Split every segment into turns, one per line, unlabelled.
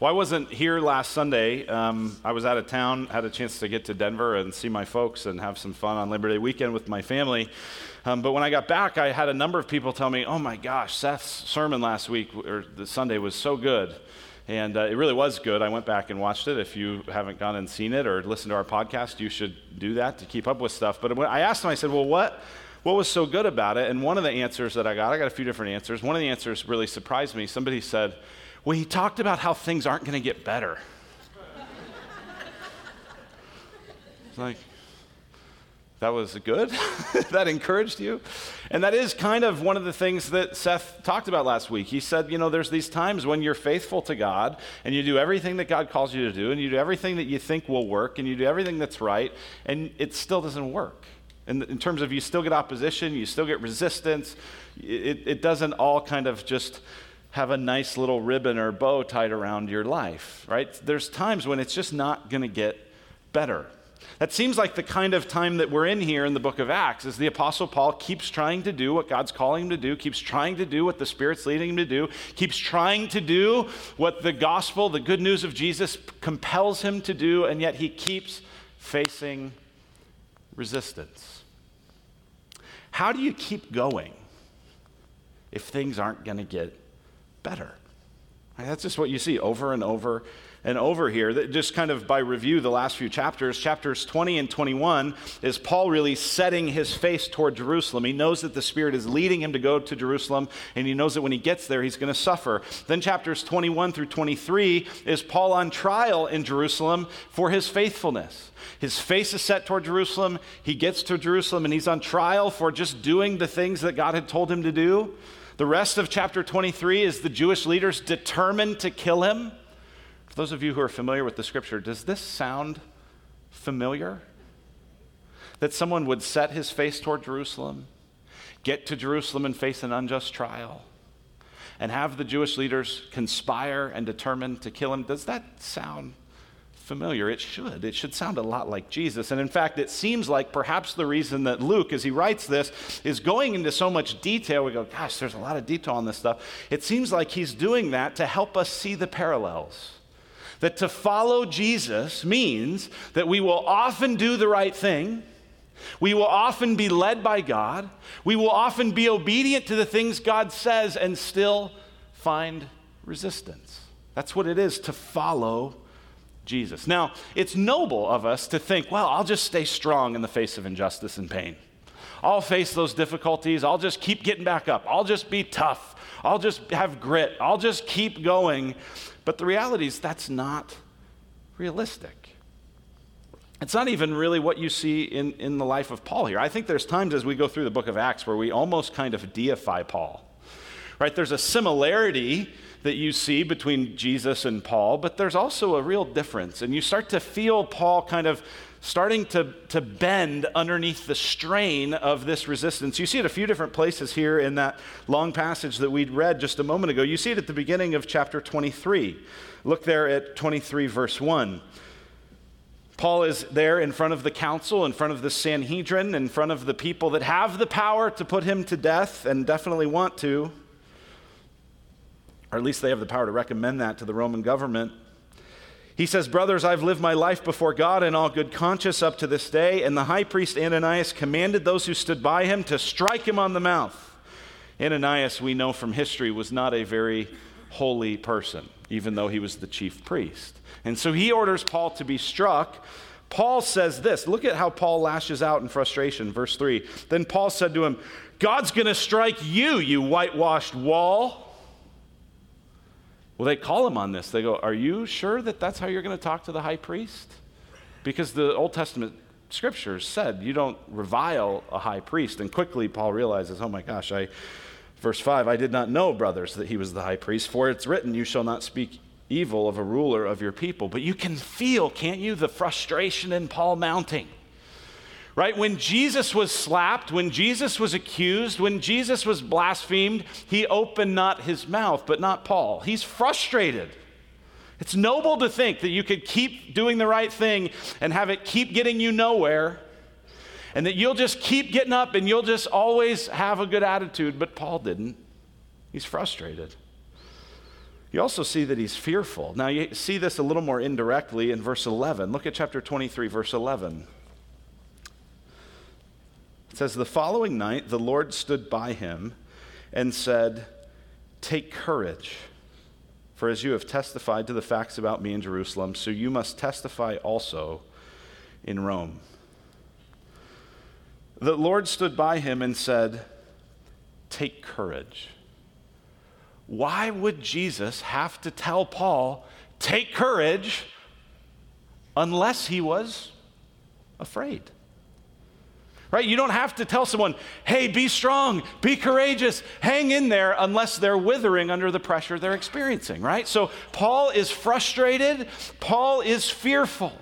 Well, I wasn't here last Sunday. Um, I was out of town, had a chance to get to Denver and see my folks and have some fun on Labor Day weekend with my family. Um, but when I got back, I had a number of people tell me, oh my gosh, Seth's sermon last week or the Sunday was so good. And uh, it really was good. I went back and watched it. If you haven't gone and seen it or listened to our podcast, you should do that to keep up with stuff. But when I asked them, I said, well, what? What was so good about it? And one of the answers that I got, I got a few different answers. One of the answers really surprised me. Somebody said, well, he talked about how things aren't going to get better. it's like, that was good? that encouraged you? And that is kind of one of the things that Seth talked about last week. He said, you know, there's these times when you're faithful to God and you do everything that God calls you to do and you do everything that you think will work and you do everything that's right and it still doesn't work. And in terms of you still get opposition, you still get resistance, it, it doesn't all kind of just have a nice little ribbon or bow tied around your life, right? There's times when it's just not going to get better. That seems like the kind of time that we're in here in the book of Acts, as the Apostle Paul keeps trying to do what God's calling him to do, keeps trying to do what the Spirit's leading him to do, keeps trying to do what the gospel, the good news of Jesus, compels him to do, and yet he keeps facing resistance. How do you keep going if things aren't going to get better. That's just what you see over and over and over here. That just kind of by review, the last few chapters, chapters 20 and 21, is Paul really setting his face toward Jerusalem. He knows that the Spirit is leading him to go to Jerusalem, and he knows that when he gets there, he's going to suffer. Then chapters 21 through 23 is Paul on trial in Jerusalem for his faithfulness. His face is set toward Jerusalem. He gets to Jerusalem, and he's on trial for just doing the things that God had told him to do. The rest of chapter 23 is the Jewish leaders determined to kill him. For those of you who are familiar with the scripture, does this sound familiar? That someone would set his face toward Jerusalem, get to Jerusalem and face an unjust trial, and have the Jewish leaders conspire and determine to kill him. Does that sound familiar. It should. It should sound a lot like Jesus. And in fact, it seems like perhaps the reason that Luke, as he writes this, is going into so much detail. We go, gosh, there's a lot of detail on this stuff. It seems like he's doing that to help us see the parallels. That to follow Jesus means that we will often do the right thing. We will often be led by God. We will often be obedient to the things God says and still find resistance. That's what it is to follow Jesus. Now, it's noble of us to think, well, I'll just stay strong in the face of injustice and pain. I'll face those difficulties. I'll just keep getting back up. I'll just be tough. I'll just have grit. I'll just keep going. But the reality is, that's not realistic. It's not even really what you see in, in the life of Paul here. I think there's times as we go through the book of Acts where we almost kind of deify Paul. Right? There's a similarity that you see between Jesus and Paul, but there's also a real difference. And you start to feel Paul kind of starting to, to bend underneath the strain of this resistance. You see it a few different places here in that long passage that we'd read just a moment ago. You see it at the beginning of chapter 23. Look there at 23, verse 1. Paul is there in front of the council, in front of the Sanhedrin, in front of the people that have the power to put him to death and definitely want to or at least they have the power to recommend that to the Roman government. He says, Brothers, I've lived my life before God in all good conscience up to this day. And the high priest Ananias commanded those who stood by him to strike him on the mouth. Ananias, we know from history, was not a very holy person, even though he was the chief priest. And so he orders Paul to be struck. Paul says this look at how Paul lashes out in frustration. Verse 3 Then Paul said to him, God's going to strike you, you whitewashed wall. Well, they call him on this. They go, Are you sure that that's how you're going to talk to the high priest? Because the Old Testament scriptures said you don't revile a high priest. And quickly, Paul realizes, Oh my gosh, I, verse 5, I did not know, brothers, that he was the high priest, for it's written, You shall not speak evil of a ruler of your people. But you can feel, can't you, the frustration in Paul mounting right? When Jesus was slapped, when Jesus was accused, when Jesus was blasphemed, he opened not his mouth, but not Paul. He's frustrated. It's noble to think that you could keep doing the right thing and have it keep getting you nowhere, and that you'll just keep getting up and you'll just always have a good attitude. But Paul didn't. He's frustrated. You also see that he's fearful. Now, you see this a little more indirectly in verse 11. Look at chapter 23, verse 11. It says, The following night the Lord stood by him and said, Take courage, for as you have testified to the facts about me in Jerusalem, so you must testify also in Rome. The Lord stood by him and said, Take courage. Why would Jesus have to tell Paul, take courage, unless he was afraid? Right? You don't have to tell someone, hey, be strong, be courageous, hang in there, unless they're withering under the pressure they're experiencing, right? So Paul is frustrated, Paul is fearful.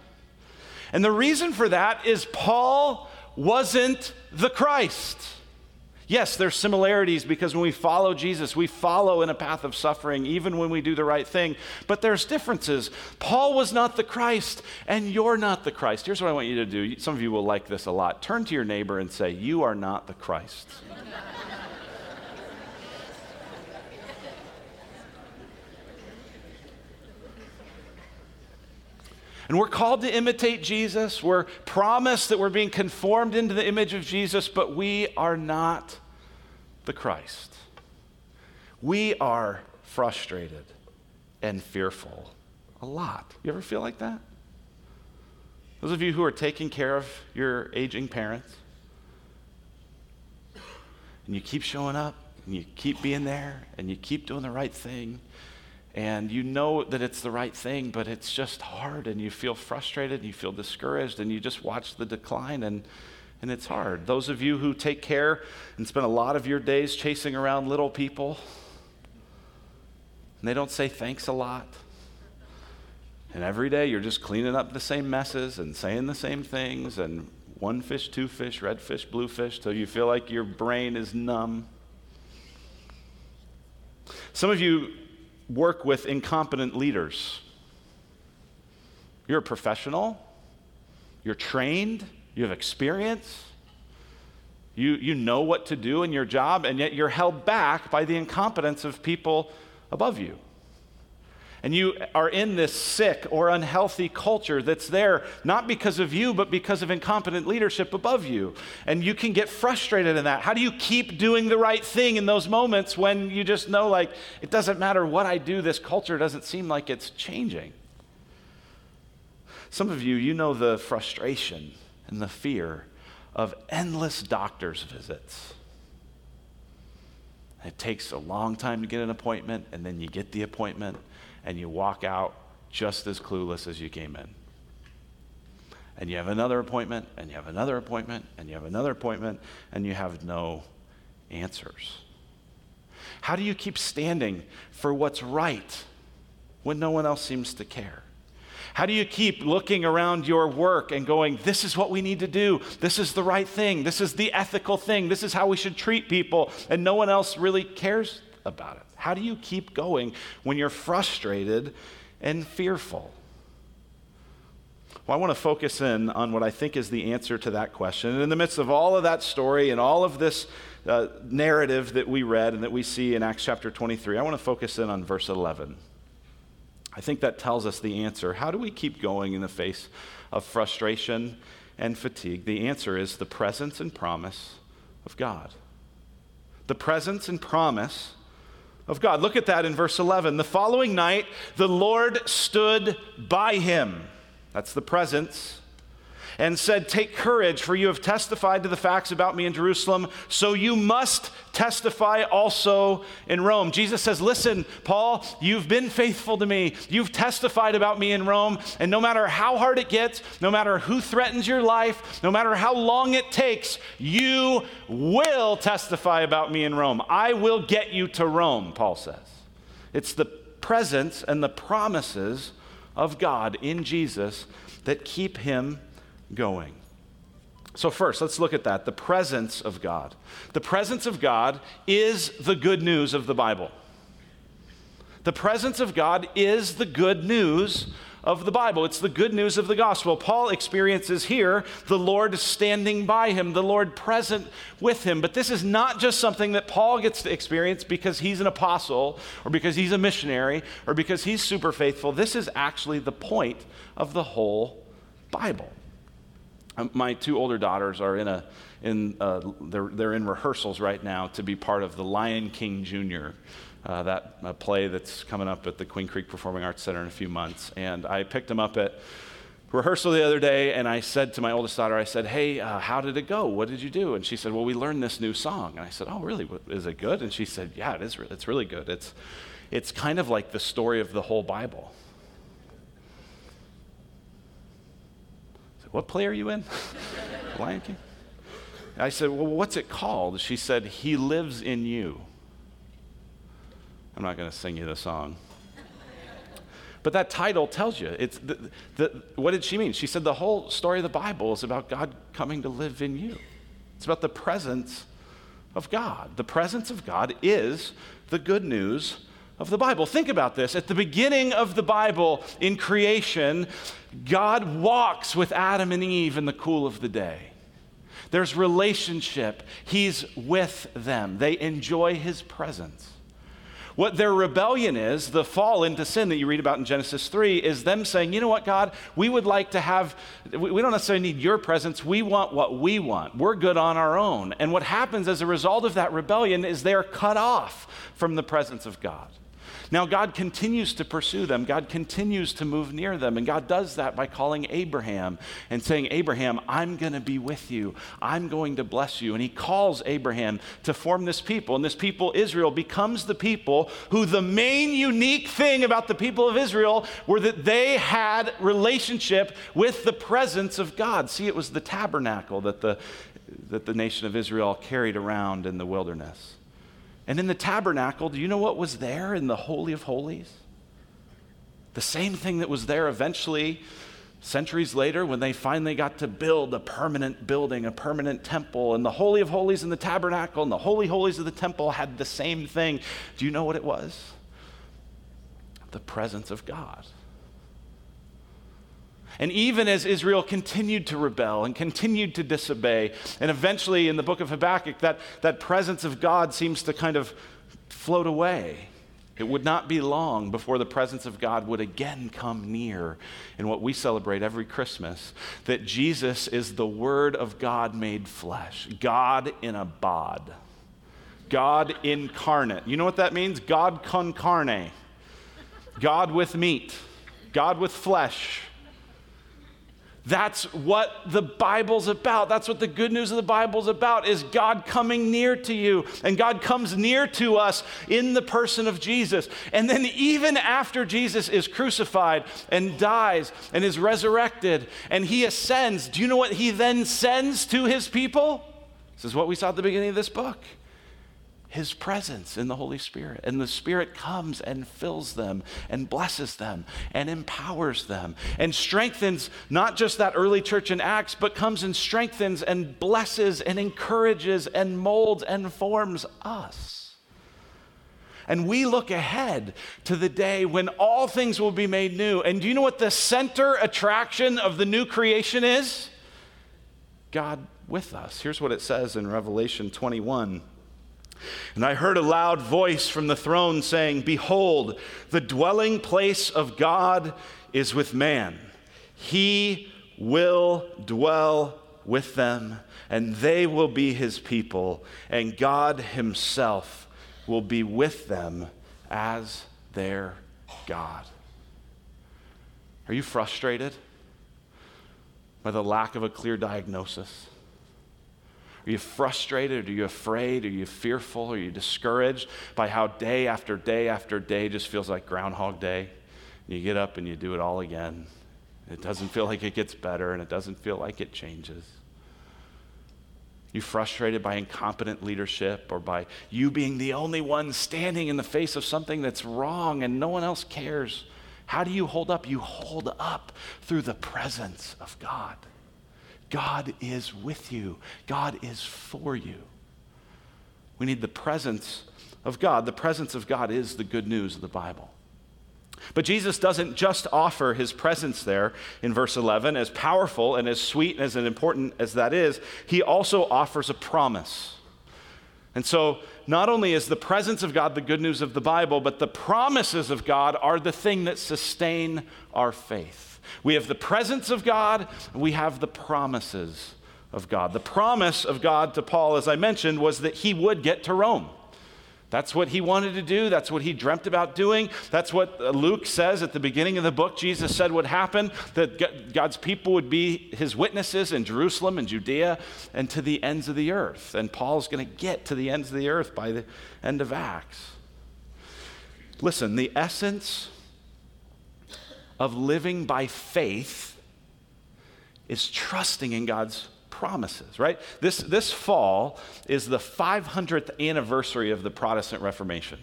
And the reason for that is Paul wasn't the Christ. Yes, there's similarities because when we follow Jesus, we follow in a path of suffering, even when we do the right thing. But there's differences. Paul was not the Christ, and you're not the Christ. Here's what I want you to do. Some of you will like this a lot. Turn to your neighbor and say, You are not the Christ. And we're called to imitate Jesus. We're promised that we're being conformed into the image of Jesus, but we are not the Christ. We are frustrated and fearful a lot. You ever feel like that? Those of you who are taking care of your aging parents, and you keep showing up, and you keep being there, and you keep doing the right thing, and you know that it's the right thing, but it's just hard, and you feel frustrated, and you feel discouraged, and you just watch the decline, and, and it's hard. Those of you who take care and spend a lot of your days chasing around little people, and they don't say thanks a lot. And every day you're just cleaning up the same messes and saying the same things, and one fish, two fish, red fish, blue fish, till you feel like your brain is numb. Some of you work with incompetent leaders. You're a professional, you're trained, you have experience, you, you know what to do in your job, and yet you're held back by the incompetence of people above you. And you are in this sick or unhealthy culture that's there not because of you, but because of incompetent leadership above you. And you can get frustrated in that. How do you keep doing the right thing in those moments when you just know, like, it doesn't matter what I do, this culture doesn't seem like it's changing? Some of you, you know the frustration and the fear of endless doctor's visits. It takes a long time to get an appointment, and then you get the appointment, and you walk out just as clueless as you came in. And you have another appointment, and you have another appointment, and you have another appointment, and you have no answers. How do you keep standing for what's right when no one else seems to care? How do you keep looking around your work and going, this is what we need to do? This is the right thing. This is the ethical thing. This is how we should treat people. And no one else really cares about it. How do you keep going when you're frustrated and fearful? Well, I want to focus in on what I think is the answer to that question. And in the midst of all of that story and all of this uh, narrative that we read and that we see in Acts chapter 23, I want to focus in on verse 11. I think that tells us the answer. How do we keep going in the face of frustration and fatigue? The answer is the presence and promise of God. The presence and promise of God. Look at that in verse 11. The following night, the Lord stood by him. That's the presence and said, Take courage, for you have testified to the facts about me in Jerusalem, so you must testify also in Rome. Jesus says, Listen, Paul, you've been faithful to me. You've testified about me in Rome, and no matter how hard it gets, no matter who threatens your life, no matter how long it takes, you will testify about me in Rome. I will get you to Rome, Paul says. It's the presence and the promises of God in Jesus that keep him going. So, first, let's look at that the presence of God. The presence of God is the good news of the Bible. The presence of God is the good news of the Bible. It's the good news of the gospel. Paul experiences here the Lord standing by him, the Lord present with him. But this is not just something that Paul gets to experience because he's an apostle or because he's a missionary or because he's super faithful. This is actually the point of the whole Bible. Um, my two older daughters are in a in uh, they're, they're in rehearsals right now to be part of the Lion King Jr uh, that uh, play that's coming up at the Queen Creek Performing Arts Center in a few months. And I picked them up at rehearsal the other day, and I said to my oldest daughter, I said, Hey, uh, how did it go? What did you do? And she said, Well, we learned this new song. And I said, Oh, really? Is it good? And she said, Yeah, it is. Re- it's really good. It's, it's kind of like the story of the whole Bible. What play are you in? Lion King? I said, Well, what's it called? She said, He lives in you. I'm not going to sing you the song. But that title tells you. It's the, the, what did she mean? She said the whole story of the Bible is about God coming to live in you. It's about the presence of God. The presence of God is the good news of the Bible. Think about this. At the beginning of the Bible, in creation, God walks with Adam and Eve in the cool of the day. There's relationship. He's with them. They enjoy his presence. What their rebellion is, the fall into sin that you read about in Genesis 3, is them saying, you know what, God, we would like to have, we don't necessarily need your presence. We want what we want. We're good on our own. And what happens as a result of that rebellion is they're cut off from the presence of God. Now, God continues to pursue them. God continues to move near them. And God does that by calling Abraham and saying, Abraham, I'm going to be with you. I'm going to bless you. And he calls Abraham to form this people. And this people, Israel, becomes the people who the main unique thing about the people of Israel were that they had relationship with the presence of God. See, it was the tabernacle that the, that the nation of Israel carried around in the wilderness. And in the tabernacle, do you know what was there in the Holy of Holies? The same thing that was there eventually, centuries later, when they finally got to build a permanent building, a permanent temple. And the Holy of Holies in the tabernacle and the Holy Holies of the temple had the same thing. Do you know what it was? The presence of God. And even as Israel continued to rebel and continued to disobey, and eventually in the book of Habakkuk, that, that presence of God seems to kind of float away. It would not be long before the presence of God would again come near in what we celebrate every Christmas that Jesus is the Word of God made flesh, God in a bod, God incarnate. You know what that means? God con carne, God with meat, God with flesh. That's what the Bible's about. That's what the good news of the Bible's about is God coming near to you. And God comes near to us in the person of Jesus. And then even after Jesus is crucified and dies and is resurrected and he ascends, do you know what he then sends to his people? This is what we saw at the beginning of this book his presence in the Holy Spirit. And the Spirit comes and fills them and blesses them and empowers them and strengthens not just that early church in Acts, but comes and strengthens and blesses and encourages and molds and forms us. And we look ahead to the day when all things will be made new. And do you know what the center attraction of the new creation is? God with us. Here's what it says in Revelation 21. And I heard a loud voice from the throne saying, Behold, the dwelling place of God is with man. He will dwell with them, and they will be his people, and God himself will be with them as their God. Are you frustrated by the lack of a clear diagnosis? Are you frustrated? Are you afraid? Are you fearful? Are you discouraged by how day after day after day just feels like Groundhog Day? You get up and you do it all again. It doesn't feel like it gets better and it doesn't feel like it changes. You frustrated by incompetent leadership or by you being the only one standing in the face of something that's wrong and no one else cares. How do you hold up? You hold up through the presence of God. God is with you, God is for you. We need the presence of God. The presence of God is the good news of the Bible. But Jesus doesn't just offer his presence there in verse 11, as powerful and as sweet and as important as that is, he also offers a promise. And so, not only is the presence of God the good news of the Bible, but the promises of God are the thing that sustain our faith. We have the presence of God, we have the promises of God. The promise of God to Paul, as I mentioned, was that he would get to Rome. That's what he wanted to do. That's what he dreamt about doing. That's what uh, Luke says at the beginning of the book. Jesus said would happen that God's people would be his witnesses in Jerusalem and Judea and to the ends of the earth. And Paul's going to get to the ends of the earth by the end of Acts. Listen, the essence of living by faith is trusting in God's promises, right? This, this fall is the 500th anniversary of the Protestant Reformation.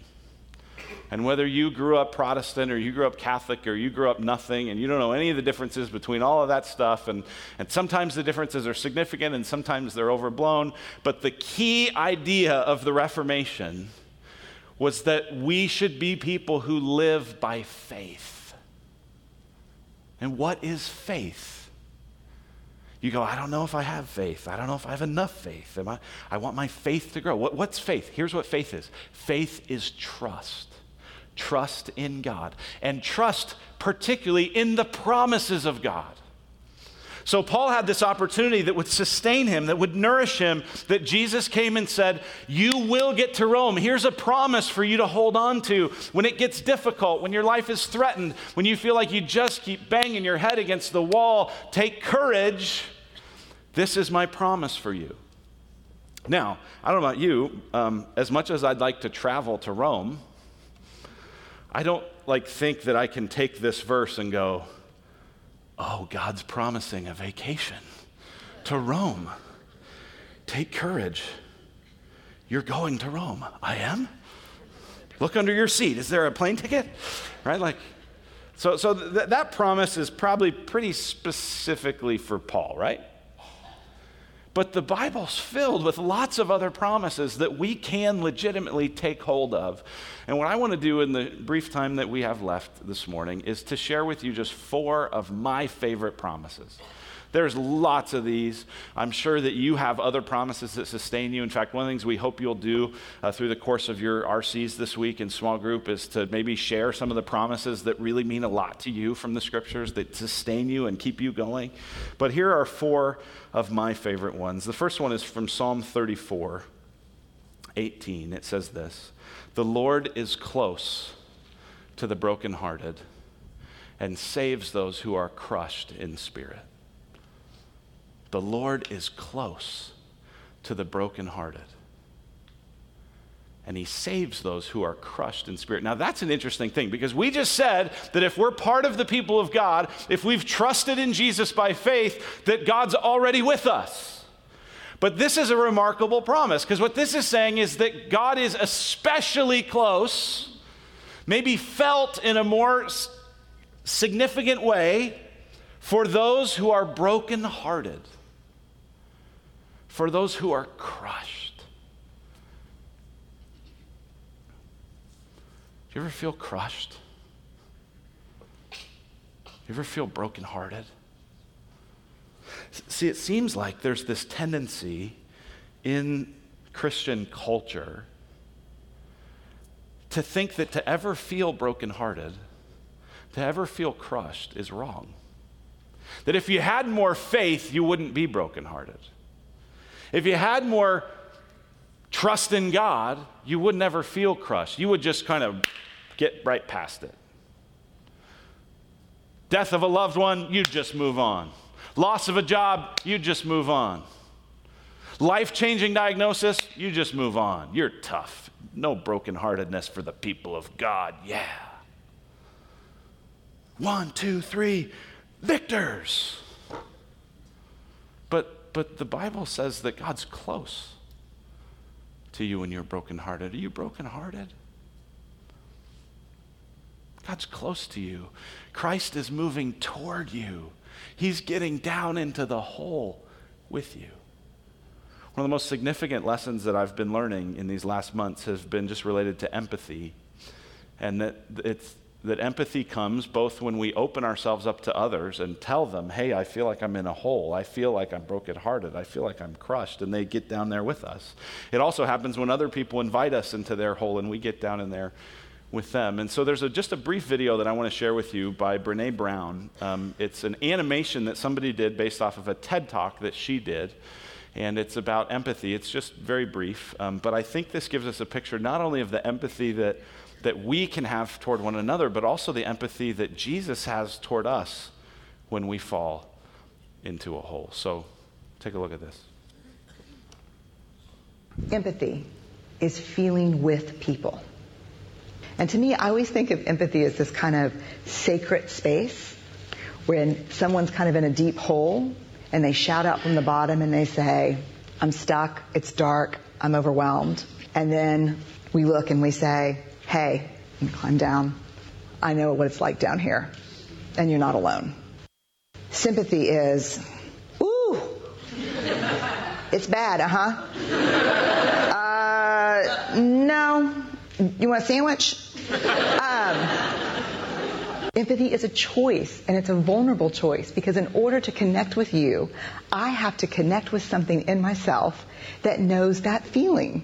And whether you grew up Protestant or you grew up Catholic or you grew up nothing and you don't know any of the differences between all of that stuff, and, and sometimes the differences are significant and sometimes they're overblown, but the key idea of the Reformation was that we should be people who live by faith. And what is faith? You go, I don't know if I have faith. I don't know if I have enough faith. Am I, I want my faith to grow. What, what's faith? Here's what faith is faith is trust. Trust in God. And trust particularly in the promises of God. So Paul had this opportunity that would sustain him, that would nourish him, that Jesus came and said, You will get to Rome. Here's a promise for you to hold on to when it gets difficult, when your life is threatened, when you feel like you just keep banging your head against the wall. Take courage this is my promise for you. Now, I don't know about you, um, as much as I'd like to travel to Rome, I don't like think that I can take this verse and go, oh, God's promising a vacation to Rome. Take courage. You're going to Rome. I am? Look under your seat. Is there a plane ticket? Right? Like, so, so th- that promise is probably pretty specifically for Paul, right? But the Bible's filled with lots of other promises that we can legitimately take hold of. And what I want to do in the brief time that we have left this morning is to share with you just four of my favorite promises. There's lots of these. I'm sure that you have other promises that sustain you. In fact, one of the things we hope you'll do uh, through the course of your RCs this week in small group is to maybe share some of the promises that really mean a lot to you from the scriptures that sustain you and keep you going. But here are four of my favorite ones. The first one is from Psalm 34, 18. It says this The Lord is close to the brokenhearted and saves those who are crushed in spirit. The Lord is close to the brokenhearted. And he saves those who are crushed in spirit. Now, that's an interesting thing because we just said that if we're part of the people of God, if we've trusted in Jesus by faith, that God's already with us. But this is a remarkable promise because what this is saying is that God is especially close, maybe felt in a more significant way for those who are brokenhearted for those who are crushed. Do you ever feel crushed? Do you ever feel brokenhearted? See, it seems like there's this tendency in Christian culture to think that to ever feel brokenhearted, to ever feel crushed, is wrong. That if you had more faith, you wouldn't be brokenhearted. If you had more trust in God, you would never feel crushed. You would just kind of get right past it. Death of a loved one, you just move on. Loss of a job, you just move on. Life changing diagnosis, you just move on. You're tough. No brokenheartedness for the people of God. Yeah. One, two, three, victors. But the Bible says that God's close to you when you're brokenhearted. Are you brokenhearted? God's close to you. Christ is moving toward you. He's getting down into the hole with you. One of the most significant lessons that I've been learning in these last months has been just related to empathy. And that it's that empathy comes both when we open ourselves up to others and tell them, hey, I feel like I'm in a hole. I feel like I'm brokenhearted. I feel like I'm crushed. And they get down there with us. It also happens when other people invite us into their hole and we get down in there with them. And so there's a, just a brief video that I want to share with you by Brene Brown. Um, it's an animation that somebody did based off of a TED talk that she did. And it's about empathy. It's just very brief. Um, but I think this gives us a picture not only of the empathy that that we can have toward one another, but also the empathy that Jesus has toward us when we fall into a hole. So take a look at this.
Empathy is feeling with people. And to me, I always think of empathy as this kind of sacred space when someone's kind of in a deep hole and they shout out from the bottom and they say, I'm stuck, it's dark, I'm overwhelmed. And then we look and we say, hey, and climb down. I know what it's like down here, and you're not alone. Sympathy is, ooh, it's bad, uh huh. Uh, no. You want a sandwich? Um, empathy is a choice, and it's a vulnerable choice because in order to connect with you, I have to connect with something in myself that knows that feeling.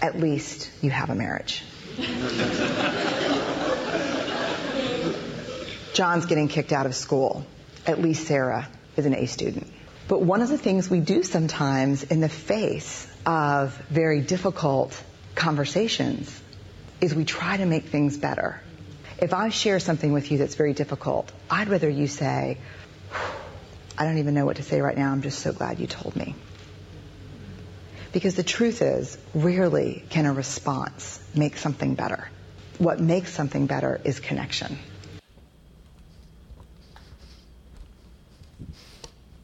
at least you have a marriage. John's getting kicked out of school. At least Sarah is an A student. But one of the things we do sometimes in the face of very difficult conversations is we try to make things better. If I share something with you that's very difficult, I'd rather you say, I don't even know what to say right now. I'm just so glad you told me. Because the truth is, rarely can a response make something better. What makes something better is connection.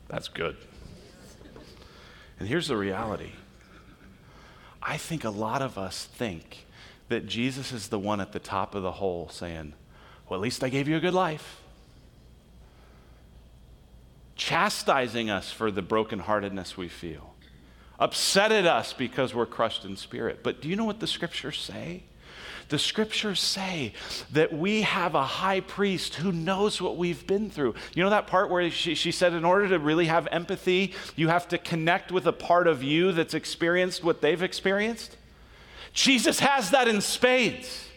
That's good. And here's the reality I think a lot of us think that Jesus is the one at the top of the hole saying, Well, at least I gave you a good life. Chastising us for the brokenheartedness we feel upset at us because we're crushed in spirit. But do you know what the scriptures say? The scriptures say that we have a high priest who knows what we've been through. You know that part where she, she said, in order to really have empathy, you have to connect with a part of you that's experienced what they've experienced? Jesus has that in spades.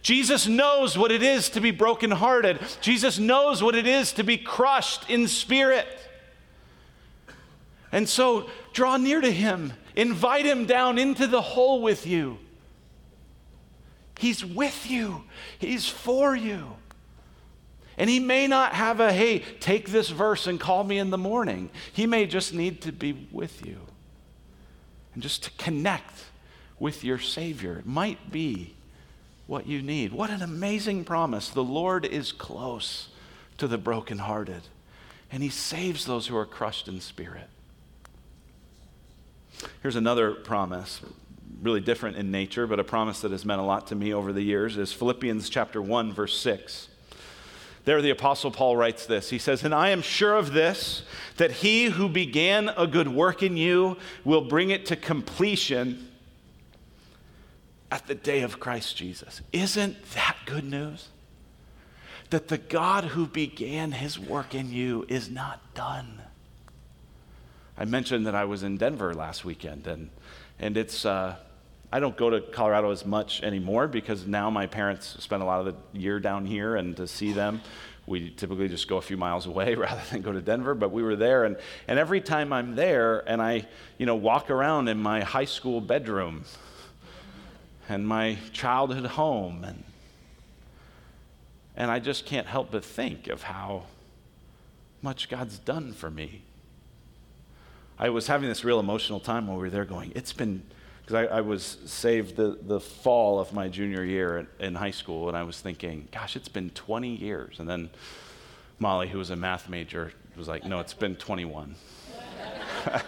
Jesus knows what it is to be brokenhearted. Jesus knows what it is to be crushed in spirit. And so draw near to him, invite him down into the hole with you. He's with you, he's for you. And he may not have a, hey, take this verse and call me in the morning. He may just need to be with you and just to connect with your Savior. It might be what you need. What an amazing promise. The Lord is close to the brokenhearted, and he saves those who are crushed in spirit. Here's another promise, really different in nature, but a promise that has meant a lot to me over the years is Philippians chapter 1 verse 6. There the apostle Paul writes this. He says, "And I am sure of this that he who began a good work in you will bring it to completion at the day of Christ Jesus." Isn't that good news? That the God who began his work in you is not done. I mentioned that I was in Denver last weekend, and, and it's, uh, I don't go to Colorado as much anymore because now my parents spend a lot of the year down here, and to see them, we typically just go a few miles away rather than go to Denver. But we were there, and, and every time I'm there and I, you know, walk around in my high school bedroom and my childhood home, and, and I just can't help but think of how much God's done for me I was having this real emotional time while we were there going, it's been because I, I, was saved the, the fall of my junior year in, in, high school, and I was thinking, gosh, it's been 20 years. And then Molly, who was a math major, was like, no, it's been 21. I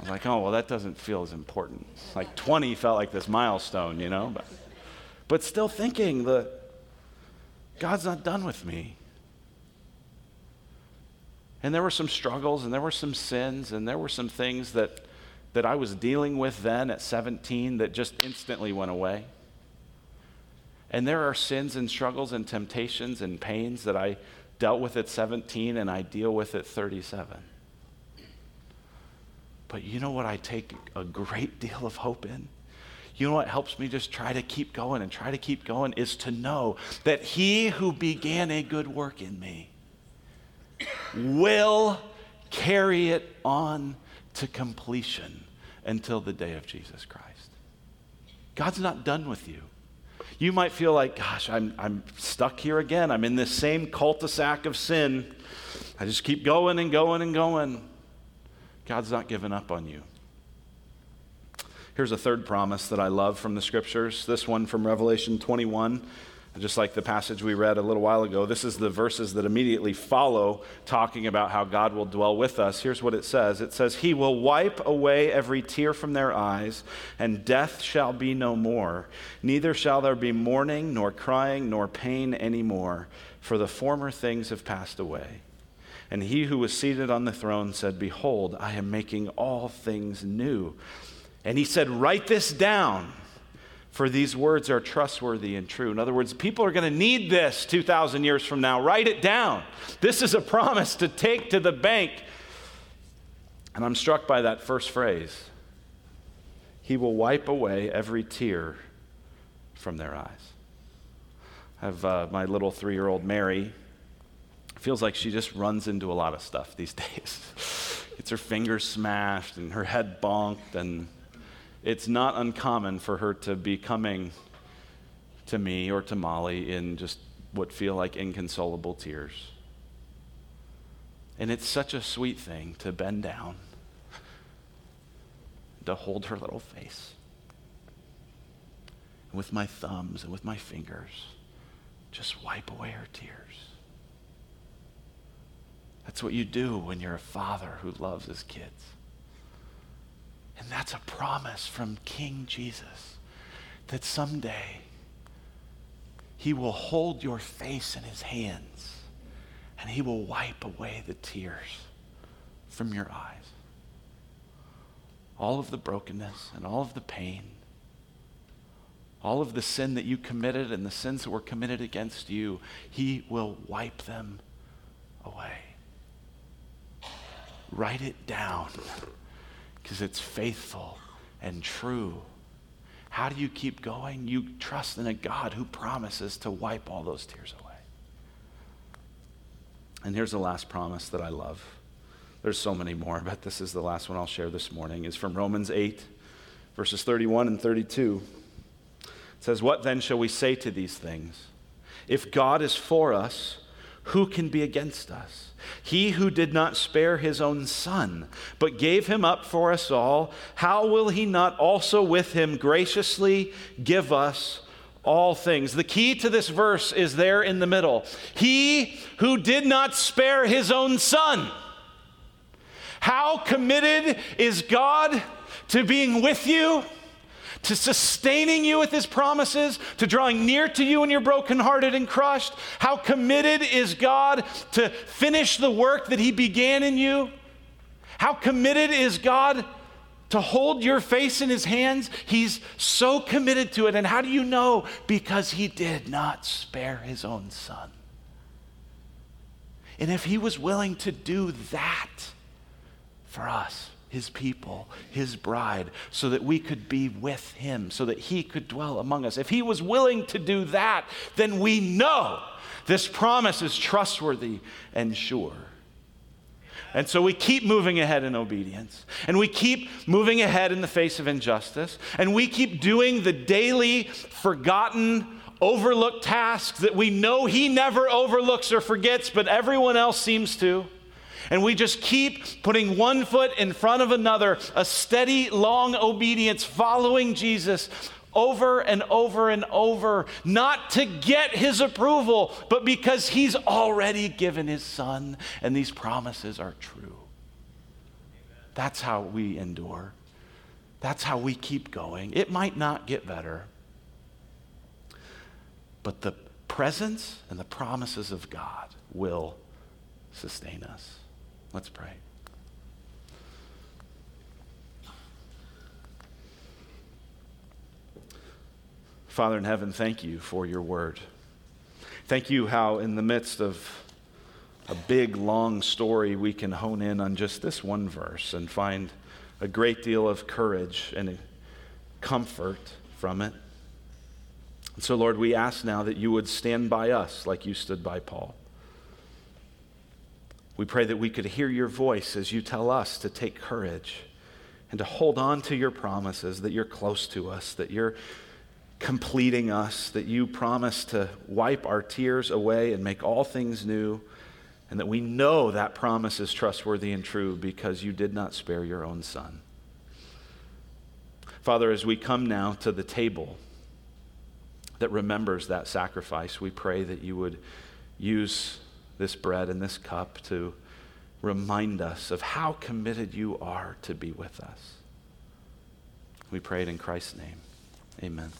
was like, oh, well, that doesn't feel as important. Like 20 felt like this milestone, you know? But, but still thinking that God's not done with me. And there were some struggles, and there were some sins, and there were some things that that I was dealing with then at 17 that just instantly went away. And there are sins and struggles and temptations and pains that I dealt with at 17 and I deal with at 37. But you know what I take a great deal of hope in? You know what helps me just try to keep going and try to keep going is to know that he who began a good work in me will carry it on to completion until the day of Jesus Christ. God's not done with you. You might feel like, gosh, I'm, I'm stuck here again. I'm in this same cul de sac of sin. I just keep going and going and going. God's not given up on you. Here's a third promise that I love from the scriptures. This one from Revelation 21. Just like the passage we read a little while ago, this is the verses that immediately follow talking about how God will dwell with us. Here's what it says It says, He will wipe away every tear from their eyes, and death shall be no more. Neither shall there be mourning, nor crying, nor pain any more, for the former things have passed away. And he who was seated on the throne said, Behold, I am making all things new. And he said, Write this down for these words are trustworthy and true. In other words, people are going to need this 2,000 years from now. Write it down. This is a promise to take to the bank. And I'm struck by that first phrase He will wipe away every tear from their eyes. I have uh, my little three year old Mary. Feels like she just runs into a lot of stuff these days. Gets her fingers smashed and her head bonked and it's not uncommon for her to be coming to me or to Molly in just what feel like inconsolable tears. And it's such a sweet thing to bend down, to hold her little face. And with my thumbs and with my fingers, just wipe away her tears. That's what you do when you're a father who loves his kids. And that's a promise from King Jesus that someday he will hold your face in his hands and he will wipe away the tears from your eyes. All of the brokenness and all of the pain, all of the sin that you committed and the sins that were committed against you, he will wipe them away. Write it down because it's faithful and true. How do you keep going? You trust in a God who promises to wipe all those tears away. And here's the last promise that I love. There's so many more, but this is the last one I'll share this morning. is from Romans 8, verses 31 and 32. It says, What then shall we say to these things? If God is for us, who can be against us? He who did not spare his own son, but gave him up for us all, how will he not also with him graciously give us all things? The key to this verse is there in the middle. He who did not spare his own son. How committed is God to being with you? To sustaining you with his promises, to drawing near to you when you're brokenhearted and crushed? How committed is God to finish the work that he began in you? How committed is God to hold your face in his hands? He's so committed to it. And how do you know? Because he did not spare his own son. And if he was willing to do that for us, his people, his bride, so that we could be with him, so that he could dwell among us. If he was willing to do that, then we know this promise is trustworthy and sure. And so we keep moving ahead in obedience. And we keep moving ahead in the face of injustice. And we keep doing the daily, forgotten, overlooked tasks that we know He never overlooks or forgets, but everyone else seems to. And we just keep putting one foot in front of another, a steady, long obedience, following Jesus over and over and over, not to get his approval, but because he's already given his son and these promises are true. That's how we endure. That's how we keep going. It might not get better, but the presence and the promises of God will sustain us. Let's pray. Father in heaven, thank you for your word. Thank you how, in the midst of a big, long story, we can hone in on just this one verse and find a great deal of courage and comfort from it. And so, Lord, we ask now that you would stand by us like you stood by Paul. We pray that we could hear your voice as you tell us to take courage and to hold on to your promises, that you're close to us, that you're completing us, that you promise to wipe our tears away and make all things new, and that we know that promise is trustworthy and true because you did not spare your own son. Father, as we come now to the table that remembers that sacrifice, we pray that you would use this bread and this cup to remind us of how committed you are to be with us. We pray it in Christ's name. Amen.